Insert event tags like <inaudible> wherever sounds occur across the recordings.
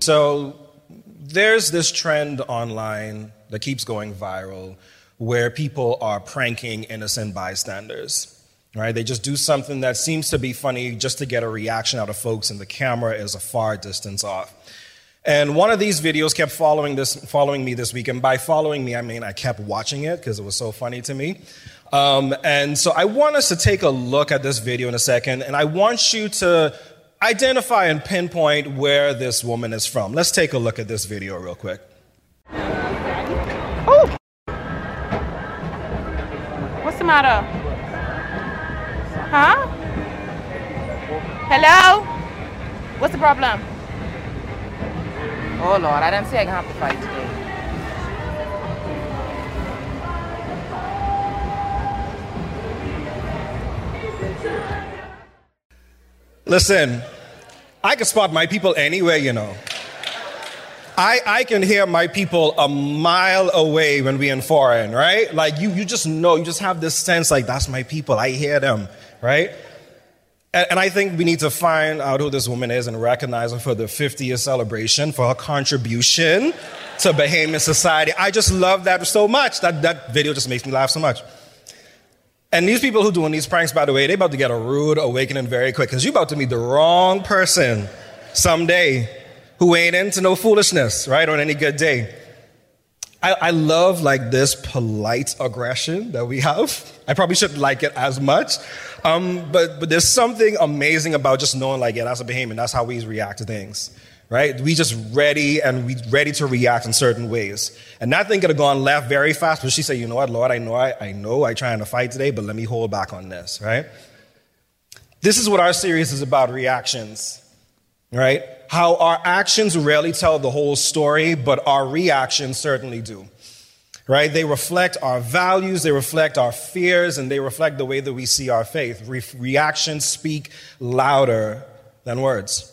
So there's this trend online that keeps going viral where people are pranking innocent bystanders. Right? They just do something that seems to be funny just to get a reaction out of folks, and the camera is a far distance off. And one of these videos kept following this, following me this week, and by following me, I mean I kept watching it because it was so funny to me. Um, and so I want us to take a look at this video in a second, and I want you to identify and pinpoint where this woman is from. Let's take a look at this video real quick. Oh! What's the matter? Huh? Hello? What's the problem? Oh Lord, I didn't say I can have to fight today. Listen, I can spot my people anywhere, you know. I, I can hear my people a mile away when we're in foreign, right? Like you, you just know, you just have this sense like that's my people. I hear them, right? And, and I think we need to find out who this woman is and recognize her for the 50th celebration, for her contribution to Bahamian society. I just love that so much. That, that video just makes me laugh so much. And these people who doing these pranks, by the way, they about to get a rude awakening very quick because you about to meet the wrong person someday who ain't into no foolishness, right? On any good day. I, I love like this polite aggression that we have. I probably shouldn't like it as much. Um, but, but there's something amazing about just knowing like, yeah, that's a Bahamian. That's how we react to things right? We just ready and we ready to react in certain ways. And that thing could have gone left very fast, but she said, you know what, Lord, I know I, I know I trying to fight today, but let me hold back on this, right? This is what our series is about reactions, right? How our actions rarely tell the whole story, but our reactions certainly do. Right? They reflect our values, they reflect our fears, and they reflect the way that we see our faith. Re- reactions speak louder than words.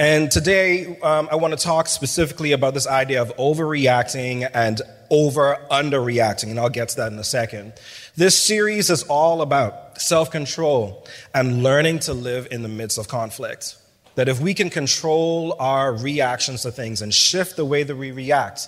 And today, um, I want to talk specifically about this idea of overreacting and over underreacting, and I'll get to that in a second. This series is all about self control and learning to live in the midst of conflict. That if we can control our reactions to things and shift the way that we react,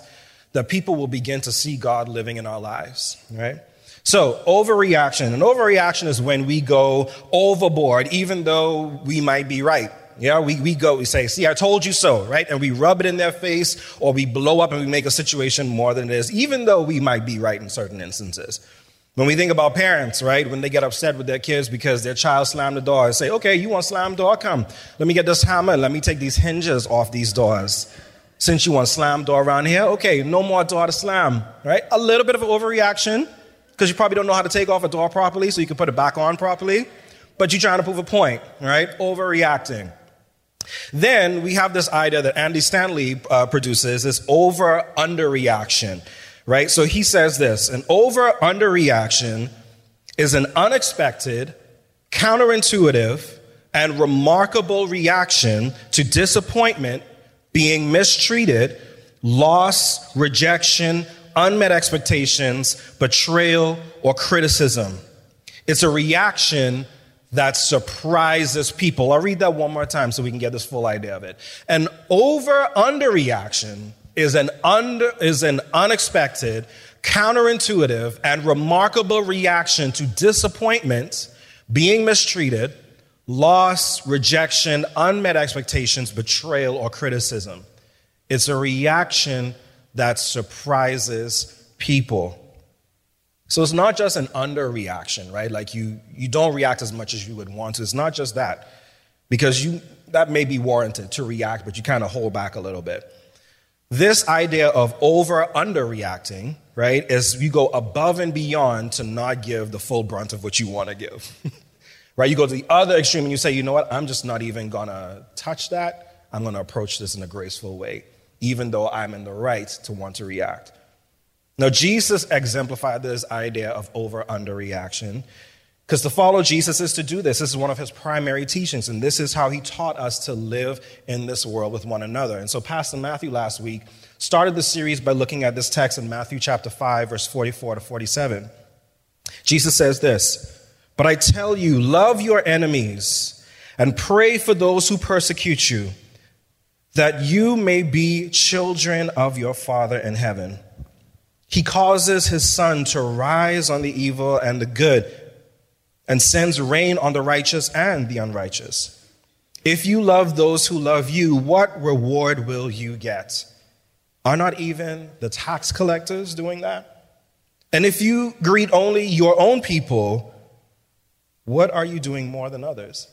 that people will begin to see God living in our lives, right? So, overreaction. And overreaction is when we go overboard, even though we might be right. Yeah, we, we go, we say, see, I told you so, right? And we rub it in their face or we blow up and we make a situation more than it is, even though we might be right in certain instances. When we think about parents, right, when they get upset with their kids because their child slammed the door and say, okay, you want slam door? Come. Let me get this hammer let me take these hinges off these doors. Since you want slam door around here, okay, no more door to slam, right? A little bit of an overreaction because you probably don't know how to take off a door properly so you can put it back on properly, but you're trying to prove a point, right? Overreacting. Then we have this idea that Andy Stanley uh, produces this over under reaction, right? So he says this an over under reaction is an unexpected, counterintuitive, and remarkable reaction to disappointment, being mistreated, loss, rejection, unmet expectations, betrayal, or criticism. It's a reaction that surprises people. I'll read that one more time so we can get this full idea of it. An over underreaction is an under is an unexpected, counterintuitive, and remarkable reaction to disappointment, being mistreated, loss, rejection, unmet expectations, betrayal, or criticism. It's a reaction that surprises people. So it's not just an underreaction, right? Like you, you don't react as much as you would want to. It's not just that, because you, that may be warranted to react, but you kind of hold back a little bit. This idea of over underreacting, right, is you go above and beyond to not give the full brunt of what you want to give. <laughs> right? You go to the other extreme and you say, you know what, I'm just not even going to touch that. I'm going to approach this in a graceful way, even though I'm in the right to want to react. Now, Jesus exemplified this idea of over under reaction because to follow Jesus is to do this. This is one of his primary teachings, and this is how he taught us to live in this world with one another. And so, Pastor Matthew last week started the series by looking at this text in Matthew chapter 5, verse 44 to 47. Jesus says this But I tell you, love your enemies and pray for those who persecute you, that you may be children of your Father in heaven. He causes his sun to rise on the evil and the good, and sends rain on the righteous and the unrighteous. If you love those who love you, what reward will you get? Are not even the tax collectors doing that? And if you greet only your own people, what are you doing more than others?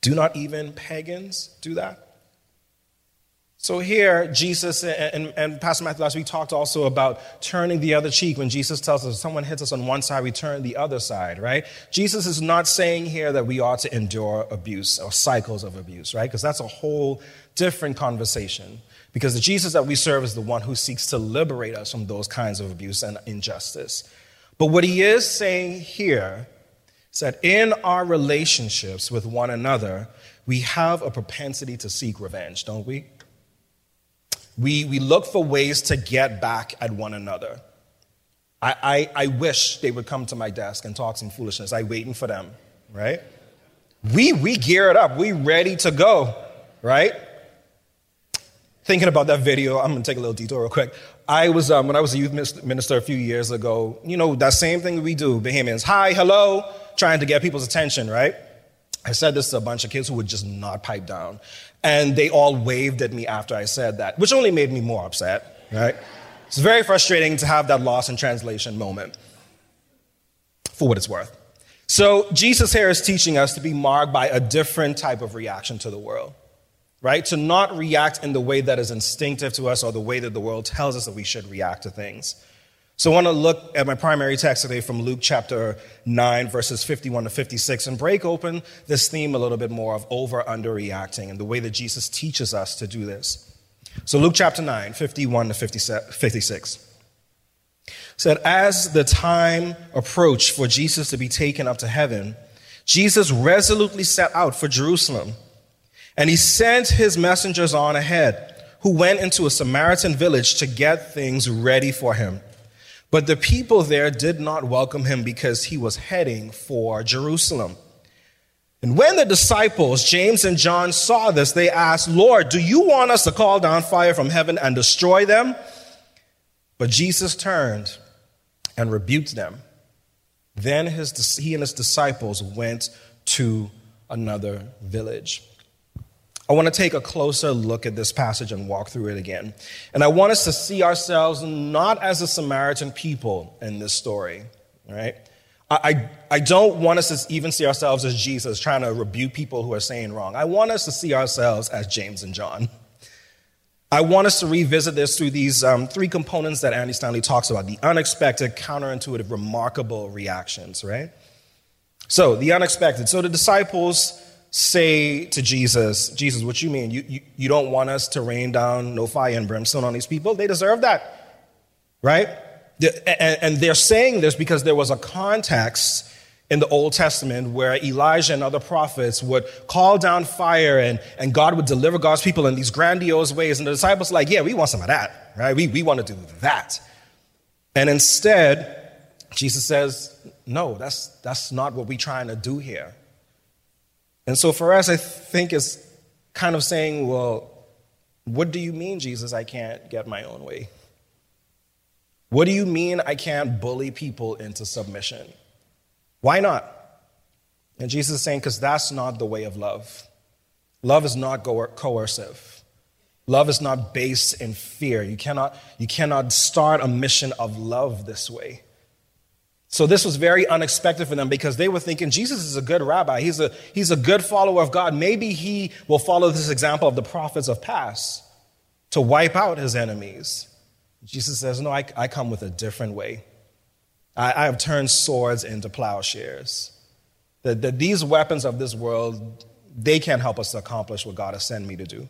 Do not even pagans do that? So here, Jesus and, and, Pastor Matthew last week talked also about turning the other cheek when Jesus tells us if someone hits us on one side, we turn the other side, right? Jesus is not saying here that we ought to endure abuse or cycles of abuse, right? Because that's a whole different conversation. Because the Jesus that we serve is the one who seeks to liberate us from those kinds of abuse and injustice. But what he is saying here is that in our relationships with one another, we have a propensity to seek revenge, don't we? We, we look for ways to get back at one another. I, I, I wish they would come to my desk and talk some foolishness. I waiting for them, right? We, we gear it up. We ready to go, right? thinking about that video, I'm to take a little detour real quick. I was, um, when I was a youth minister a few years ago, you know, that same thing we do, Bahamians, hi, hello, trying to get people's attention, right? I said this to a bunch of kids who would just not pipe down. And they all waved at me after I said that, which only made me more upset, right? It's very frustrating to have that loss in translation moment, for what it's worth. So, Jesus here is teaching us to be marked by a different type of reaction to the world right? To not react in the way that is instinctive to us or the way that the world tells us that we should react to things. So I want to look at my primary text today from Luke chapter 9, verses 51 to 56, and break open this theme a little bit more of over under reacting and the way that Jesus teaches us to do this. So Luke chapter 9, 51 to 56 said, As the time approached for Jesus to be taken up to heaven, Jesus resolutely set out for Jerusalem. And he sent his messengers on ahead, who went into a Samaritan village to get things ready for him. But the people there did not welcome him because he was heading for Jerusalem. And when the disciples, James and John, saw this, they asked, Lord, do you want us to call down fire from heaven and destroy them? But Jesus turned and rebuked them. Then his, he and his disciples went to another village. I want to take a closer look at this passage and walk through it again. And I want us to see ourselves not as a Samaritan people in this story, right? I, I don't want us to even see ourselves as Jesus trying to rebuke people who are saying wrong. I want us to see ourselves as James and John. I want us to revisit this through these um, three components that Andy Stanley talks about the unexpected, counterintuitive, remarkable reactions, right? So, the unexpected. So, the disciples say to Jesus, Jesus, what you mean? You, you, you don't want us to rain down no fire and brimstone on these people? They deserve that, right? And they're saying this because there was a context in the Old Testament where Elijah and other prophets would call down fire and, and God would deliver God's people in these grandiose ways. And the disciples are like, yeah, we want some of that, right? We, we want to do that. And instead, Jesus says, no, that's, that's not what we're trying to do here. And so for us, I think it's kind of saying, well, what do you mean, Jesus, I can't get my own way? What do you mean I can't bully people into submission? Why not? And Jesus is saying, because that's not the way of love. Love is not coercive. Love is not based in fear. You cannot, you cannot start a mission of love this way. So this was very unexpected for them because they were thinking Jesus is a good rabbi. He's a, he's a good follower of God. Maybe he will follow this example of the prophets of past to wipe out his enemies. Jesus says, No, I, I come with a different way. I, I have turned swords into plowshares. That, that these weapons of this world, they can't help us to accomplish what God has sent me to do.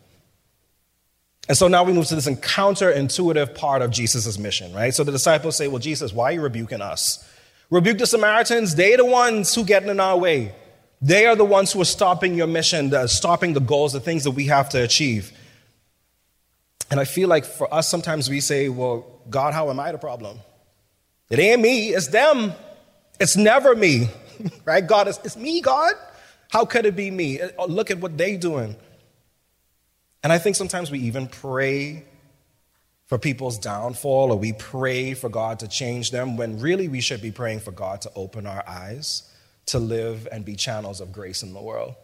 And so now we move to this counterintuitive part of Jesus' mission, right? So the disciples say, Well, Jesus, why are you rebuking us? Rebuke the Samaritans. They're the ones who get in our way. They are the ones who are stopping your mission, stopping the goals, the things that we have to achieve. And I feel like for us, sometimes we say, Well, God, how am I the problem? It ain't me, it's them. It's never me, <laughs> right? God, it's, it's me, God. How could it be me? Uh, Look at what they're doing. And I think sometimes we even pray for people's downfall or we pray for God to change them when really we should be praying for God to open our eyes to live and be channels of grace in the world.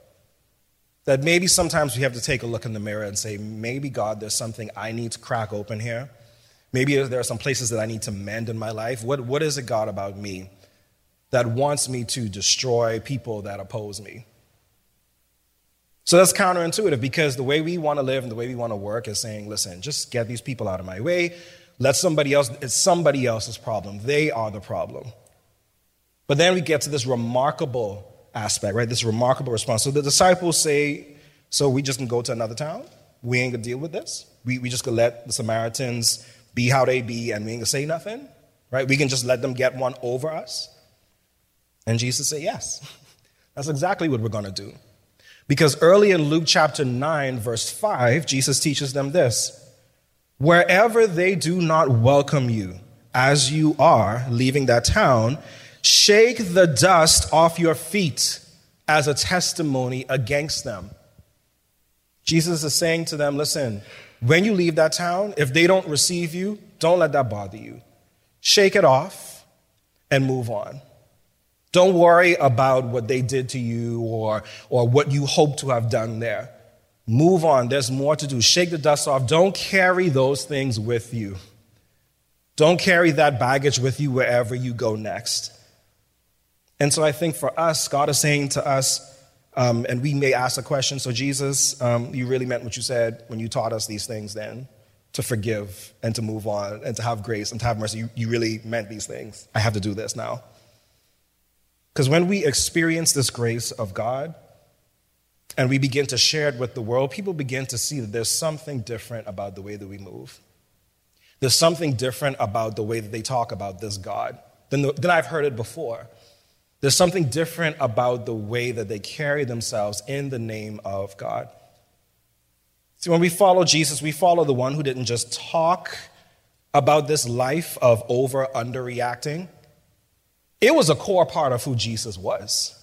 That maybe sometimes we have to take a look in the mirror and say, maybe God, there's something I need to crack open here. Maybe there are some places that I need to mend in my life. What, what is it, God, about me that wants me to destroy people that oppose me? So that's counterintuitive because the way we want to live and the way we want to work is saying, listen, just get these people out of my way. Let somebody else, it's somebody else's problem. They are the problem. But then we get to this remarkable aspect, right? This remarkable response. So the disciples say, so we just can go to another town? We ain't gonna deal with this? We, we just gonna let the Samaritans be how they be and we ain't gonna say nothing? Right? We can just let them get one over us? And Jesus said, yes. <laughs> That's exactly what we're gonna do. Because early in Luke chapter 9, verse 5, Jesus teaches them this Wherever they do not welcome you as you are leaving that town, shake the dust off your feet as a testimony against them. Jesus is saying to them, Listen, when you leave that town, if they don't receive you, don't let that bother you. Shake it off and move on. Don't worry about what they did to you or, or what you hope to have done there. Move on. There's more to do. Shake the dust off. Don't carry those things with you. Don't carry that baggage with you wherever you go next. And so I think for us, God is saying to us, um, and we may ask a question so, Jesus, um, you really meant what you said when you taught us these things then to forgive and to move on and to have grace and to have mercy. You, you really meant these things. I have to do this now. Because when we experience this grace of God and we begin to share it with the world, people begin to see that there's something different about the way that we move. There's something different about the way that they talk about this God than, the, than I've heard it before. There's something different about the way that they carry themselves in the name of God. See, when we follow Jesus, we follow the one who didn't just talk about this life of over underreacting. It was a core part of who Jesus was.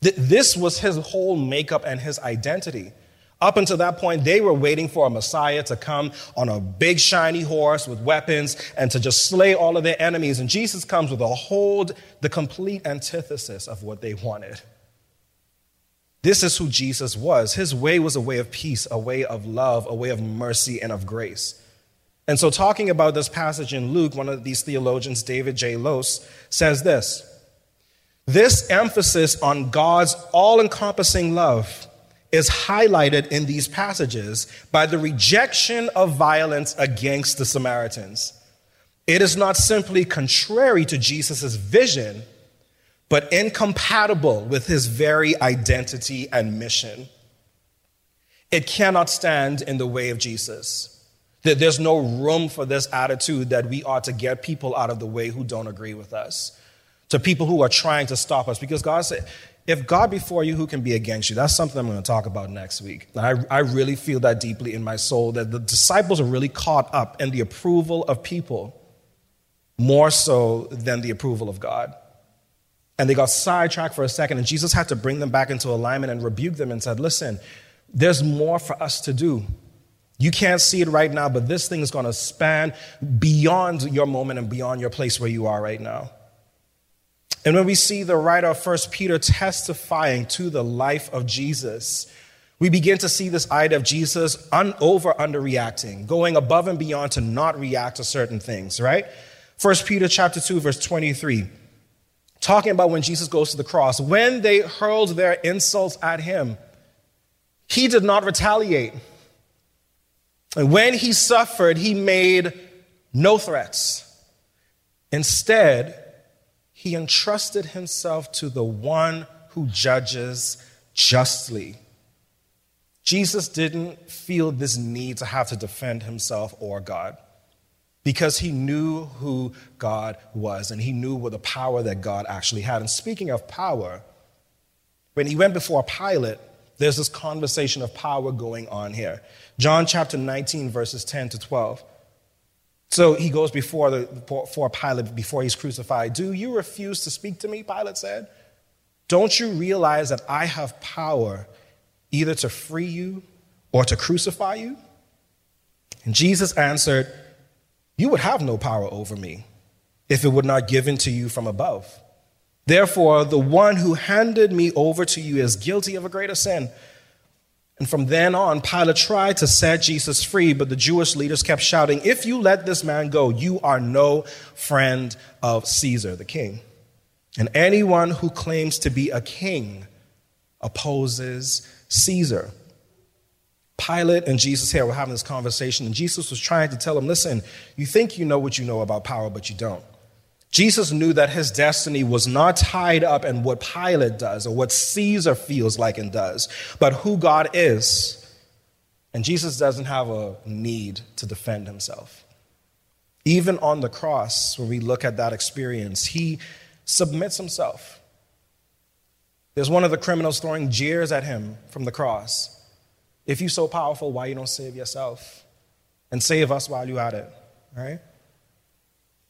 This was his whole makeup and his identity. Up until that point, they were waiting for a Messiah to come on a big shiny horse with weapons and to just slay all of their enemies. And Jesus comes with a whole, the complete antithesis of what they wanted. This is who Jesus was. His way was a way of peace, a way of love, a way of mercy, and of grace. And so, talking about this passage in Luke, one of these theologians, David J. Lose, says this This emphasis on God's all encompassing love is highlighted in these passages by the rejection of violence against the Samaritans. It is not simply contrary to Jesus' vision, but incompatible with his very identity and mission. It cannot stand in the way of Jesus. That there's no room for this attitude that we ought to get people out of the way who don't agree with us, to people who are trying to stop us. Because God said, if God before you, who can be against you? That's something I'm going to talk about next week. I, I really feel that deeply in my soul that the disciples are really caught up in the approval of people more so than the approval of God. And they got sidetracked for a second, and Jesus had to bring them back into alignment and rebuke them and said, Listen, there's more for us to do. You can't see it right now, but this thing is going to span beyond your moment and beyond your place where you are right now. And when we see the writer of 1 Peter testifying to the life of Jesus, we begin to see this idea of Jesus un- over underreacting, going above and beyond to not react to certain things, right? 1 Peter chapter 2 verse 23 talking about when Jesus goes to the cross, when they hurled their insults at him, he did not retaliate. And when he suffered, he made no threats. Instead, he entrusted himself to the one who judges justly. Jesus didn't feel this need to have to defend himself or God because he knew who God was and he knew what the power that God actually had. And speaking of power, when he went before Pilate, there's this conversation of power going on here. John chapter 19, verses 10 to 12. So he goes before, the, before Pilate before he's crucified. Do you refuse to speak to me? Pilate said. Don't you realize that I have power either to free you or to crucify you? And Jesus answered, You would have no power over me if it were not given to you from above. Therefore, the one who handed me over to you is guilty of a greater sin. And from then on, Pilate tried to set Jesus free, but the Jewish leaders kept shouting, If you let this man go, you are no friend of Caesar, the king. And anyone who claims to be a king opposes Caesar. Pilate and Jesus here were having this conversation, and Jesus was trying to tell him, Listen, you think you know what you know about power, but you don't. Jesus knew that his destiny was not tied up in what Pilate does or what Caesar feels like and does, but who God is. And Jesus doesn't have a need to defend himself. Even on the cross, when we look at that experience, he submits himself. There's one of the criminals throwing jeers at him from the cross. If you're so powerful, why you don't save yourself? And save us while you're at it, right?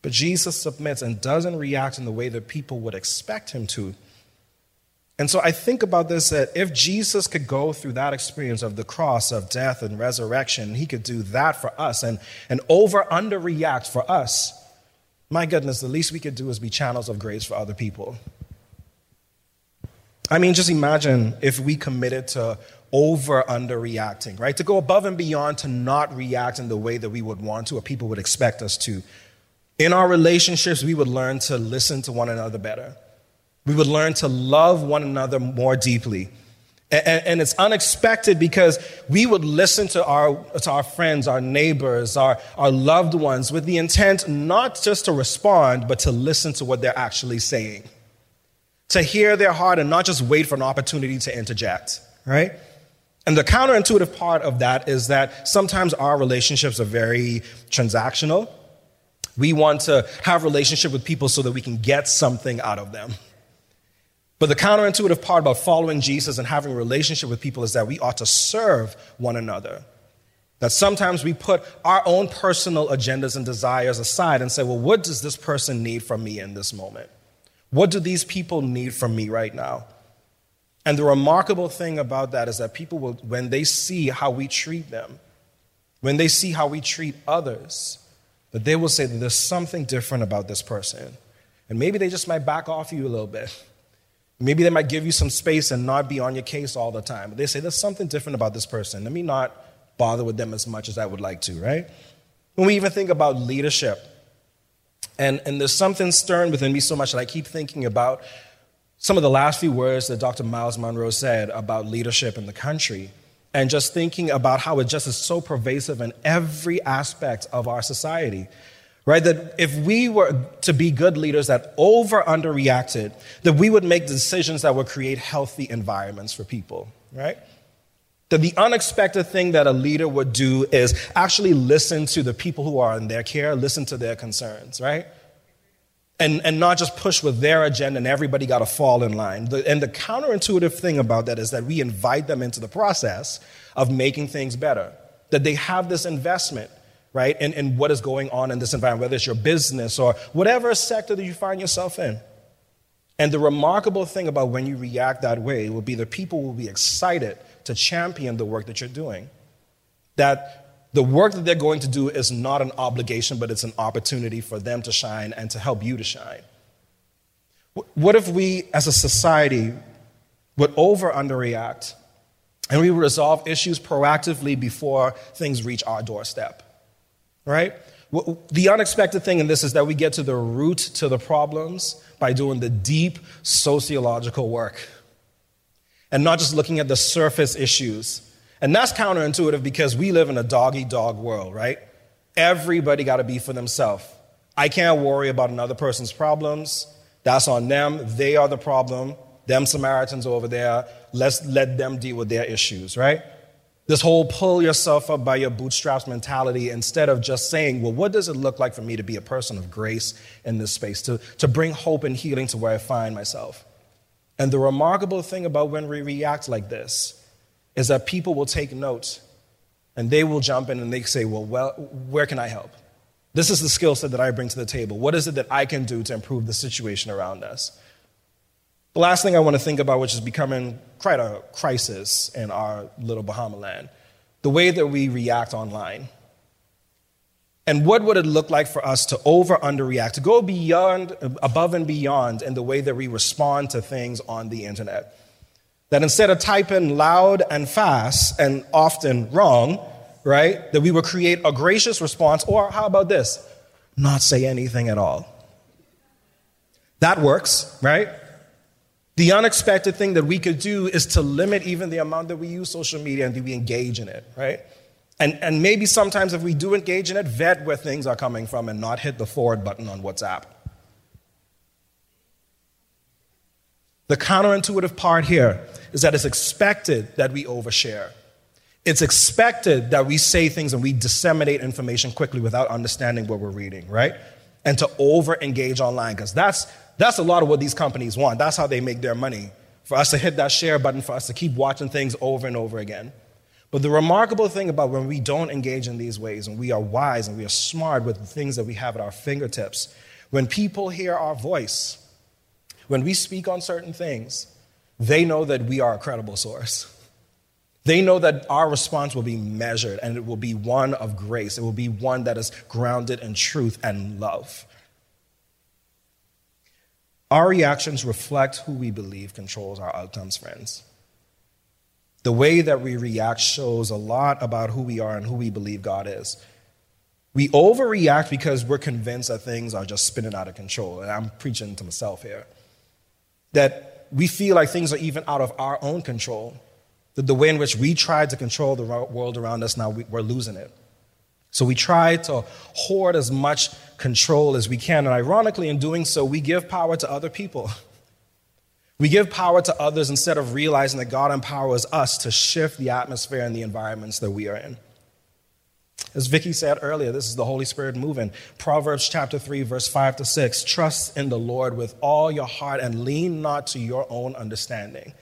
But Jesus submits and doesn't react in the way that people would expect him to. And so I think about this that if Jesus could go through that experience of the cross, of death and resurrection, he could do that for us and, and over under react for us. My goodness, the least we could do is be channels of grace for other people. I mean, just imagine if we committed to over under reacting, right? To go above and beyond to not react in the way that we would want to or people would expect us to. In our relationships, we would learn to listen to one another better. We would learn to love one another more deeply. And, it's unexpected because we would listen to our, to our friends, our neighbors, our, our loved ones with the intent not just to respond, but to listen to what they're actually saying. To hear their heart and not just wait for an opportunity to interject, right? And the counterintuitive part of that is that sometimes our relationships are very transactional. We want to have relationship with people so that we can get something out of them. But the counterintuitive part about following Jesus and having a relationship with people is that we ought to serve one another. That sometimes we put our own personal agendas and desires aside and say, well, what does this person need from me in this moment? What do these people need from me right now? And the remarkable thing about that is that people will, when they see how we treat them, when they see how we treat others, that they will say that there's something different about this person. And maybe they just might back off you a little bit. Maybe they might give you some space and not be on your case all the time. But they say there's something different about this person. Let me not bother with them as much as I would like to, right? When we even think about leadership, and, and there's something stern within me so much that I keep thinking about some of the last few words that Dr. Myles Munroe said about leadership in the country and just thinking about how it just is so pervasive in every aspect of our society. Right? That if we were to be good leaders that over underreacted, that we would make decisions that would create healthy environments for people, right? That the unexpected thing that a leader would do is actually listen to the people who are in their care, listen to their concerns, right? And, and not just push with their agenda and everybody got to fall in line. The, and the counterintuitive thing about that is that we invite them into the process of making things better, that they have this investment, right, in, in what is going on in this environment, whether it's your business or whatever sector that you find yourself in. And the remarkable thing about when you react that way will be that people will be excited to champion the work that you're doing. That the work that they're going to do is not an obligation, but it's an opportunity for them to shine and to help you to shine. What if we, as a society, would over underreact and we resolve issues proactively before things reach our doorstep? Right? The unexpected thing in this is that we get to the root to the problems by doing the deep sociological work and not just looking at the surface issues and that's counterintuitive because we live in a dog eat dog world, right? Everybody got to be for themselves. I can't worry about another person's problems. That's on them. They are the problem. Them Samaritans over there. Let's let them deal with their issues, right? This whole pull yourself up by your bootstraps mentality instead of just saying, well, what does it look like for me to be a person of grace in this space, to, to bring hope and healing to where I find myself? And the remarkable thing about when we react like this is that people will take notes and they will jump in and they say, well, well, where can I help? This is the skill set that I bring to the table. What is it that I can do to improve the situation around us? The last thing I want to think about, which is becoming quite a crisis in our little Bahama land, the way that we react online. And what would it look like for us to over underreact, to go beyond, above and beyond in the way that we respond to things on the internet? That instead of typing loud and fast and often wrong, right, that we would create a gracious response, or how about this? Not say anything at all. That works, right? The unexpected thing that we could do is to limit even the amount that we use social media and do we engage in it, right? And, and maybe sometimes if we do engage in it, vet where things are coming from and not hit the forward button on WhatsApp. The counterintuitive part here is that it's expected that we overshare. It's expected that we say things and we disseminate information quickly without understanding what we're reading, right? And to over engage online, because that's, that's a lot of what these companies want. That's how they make their money. For us to hit that share button, for us to keep watching things over and over again. But the remarkable thing about when we don't engage in these ways and we are wise and we are smart with the things that we have at our fingertips, when people hear our voice, when we speak on certain things, they know that we are a credible source. They know that our response will be measured and it will be one of grace. It will be one that is grounded in truth and love. Our reactions reflect who we believe controls our outcomes, friends. The way that we react shows a lot about who we are and who we believe God is. We overreact because we're convinced that things are just spinning out of control. And I'm preaching to myself here. That we feel like things are even out of our own control. That the way in which we try to control the world around us now, we're losing it. So we try to hoard as much control as we can. And ironically, in doing so, we give power to other people. <laughs> We give power to others instead of realizing that God empowers us to shift the atmosphere and the environments that we are in. As Vicky said earlier, this is the Holy Spirit moving. Proverbs chapter 3, verse 5 to 6. Trust in the Lord with all your heart and lean not to your own understanding.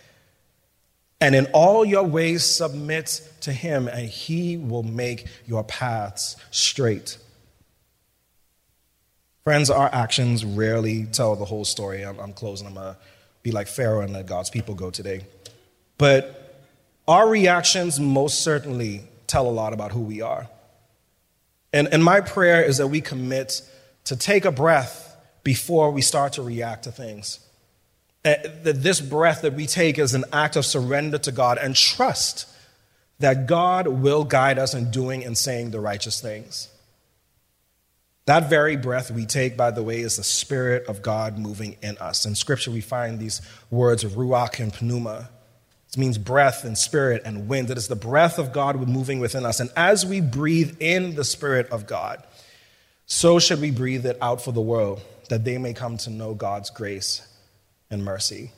And in all your ways submit to him, and he will make your paths straight. Friends, our actions rarely tell the whole story. I'm, I'm closing. I'm going to be like Pharaoh and let God's people go today. But our reactions most certainly tell a lot about who we are. And, and my prayer is that we commit to take a breath before we start to react to things. That this breath that we take is an act of surrender to God and trust that God will guide us in doing and saying the righteous things. That very breath we take, by the way, is the Spirit of God moving in us. In Scripture, we find these words of ruach and pneuma. Means breath and spirit and wind. It is the breath of God moving within us. And as we breathe in the Spirit of God, so should we breathe it out for the world, that they may come to know God's grace and mercy.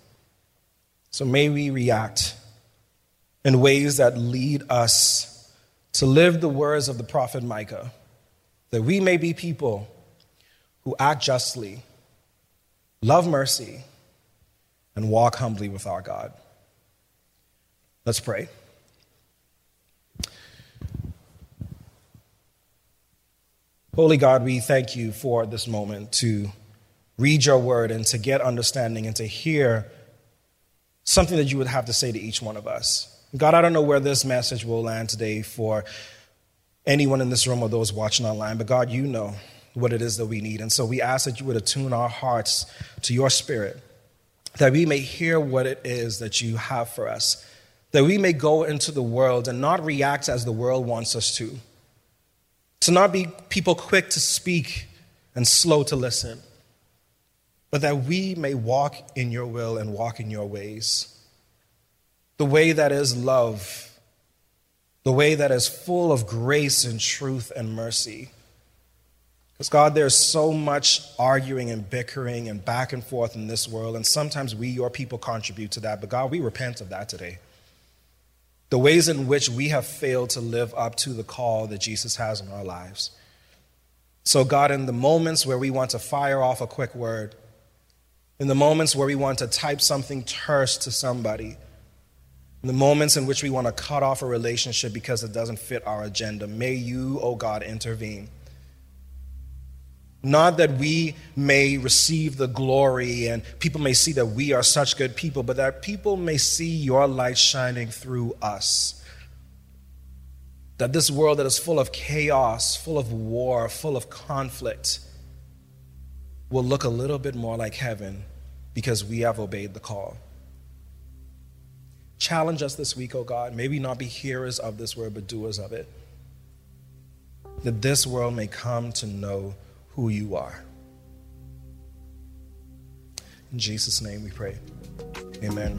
So may we react in ways that lead us to live the words of the prophet Micah that we may be people who act justly, love mercy, and walk humbly with our God. Let's pray. Holy God, we thank you for this moment to read your word and to get understanding and to hear something that you would have to say to each one of us. God, I don't know where this message will land today for anyone in this room or those watching online, but God, you know what it is that we need. And so we ask that you would attune our hearts to your spirit, that we may hear what it is that you have for us, that we may go into the world and not react as the world wants us to, to not be people quick to speak and slow to listen, but that we may walk in your will and walk in your ways. The way that is love the way that is full of grace and truth and mercy. Because, God, there's so much arguing and bickering and back and forth in this world, and sometimes we, your people, contribute to that. But, God, we repent of that today. The ways in which we have failed to live up to the call that Jesus has in our lives. So, God, in the moments where we want to fire off a quick word, in the moments where we want to type something terse to somebody, in the moments in which we want to cut off a relationship because it doesn't fit our agenda, may you, oh God, intervene. Not that we may receive the glory and people may see that we are such good people, but that people may see your light shining through us. That this world that is full of chaos, full of war, full of conflict, will look a little bit more like heaven because we have obeyed the call. Challenge us this week, oh God. Maybe not be hearers of this word, but doers of it. That this world may come to know who you are. In Jesus' name we pray. Amen.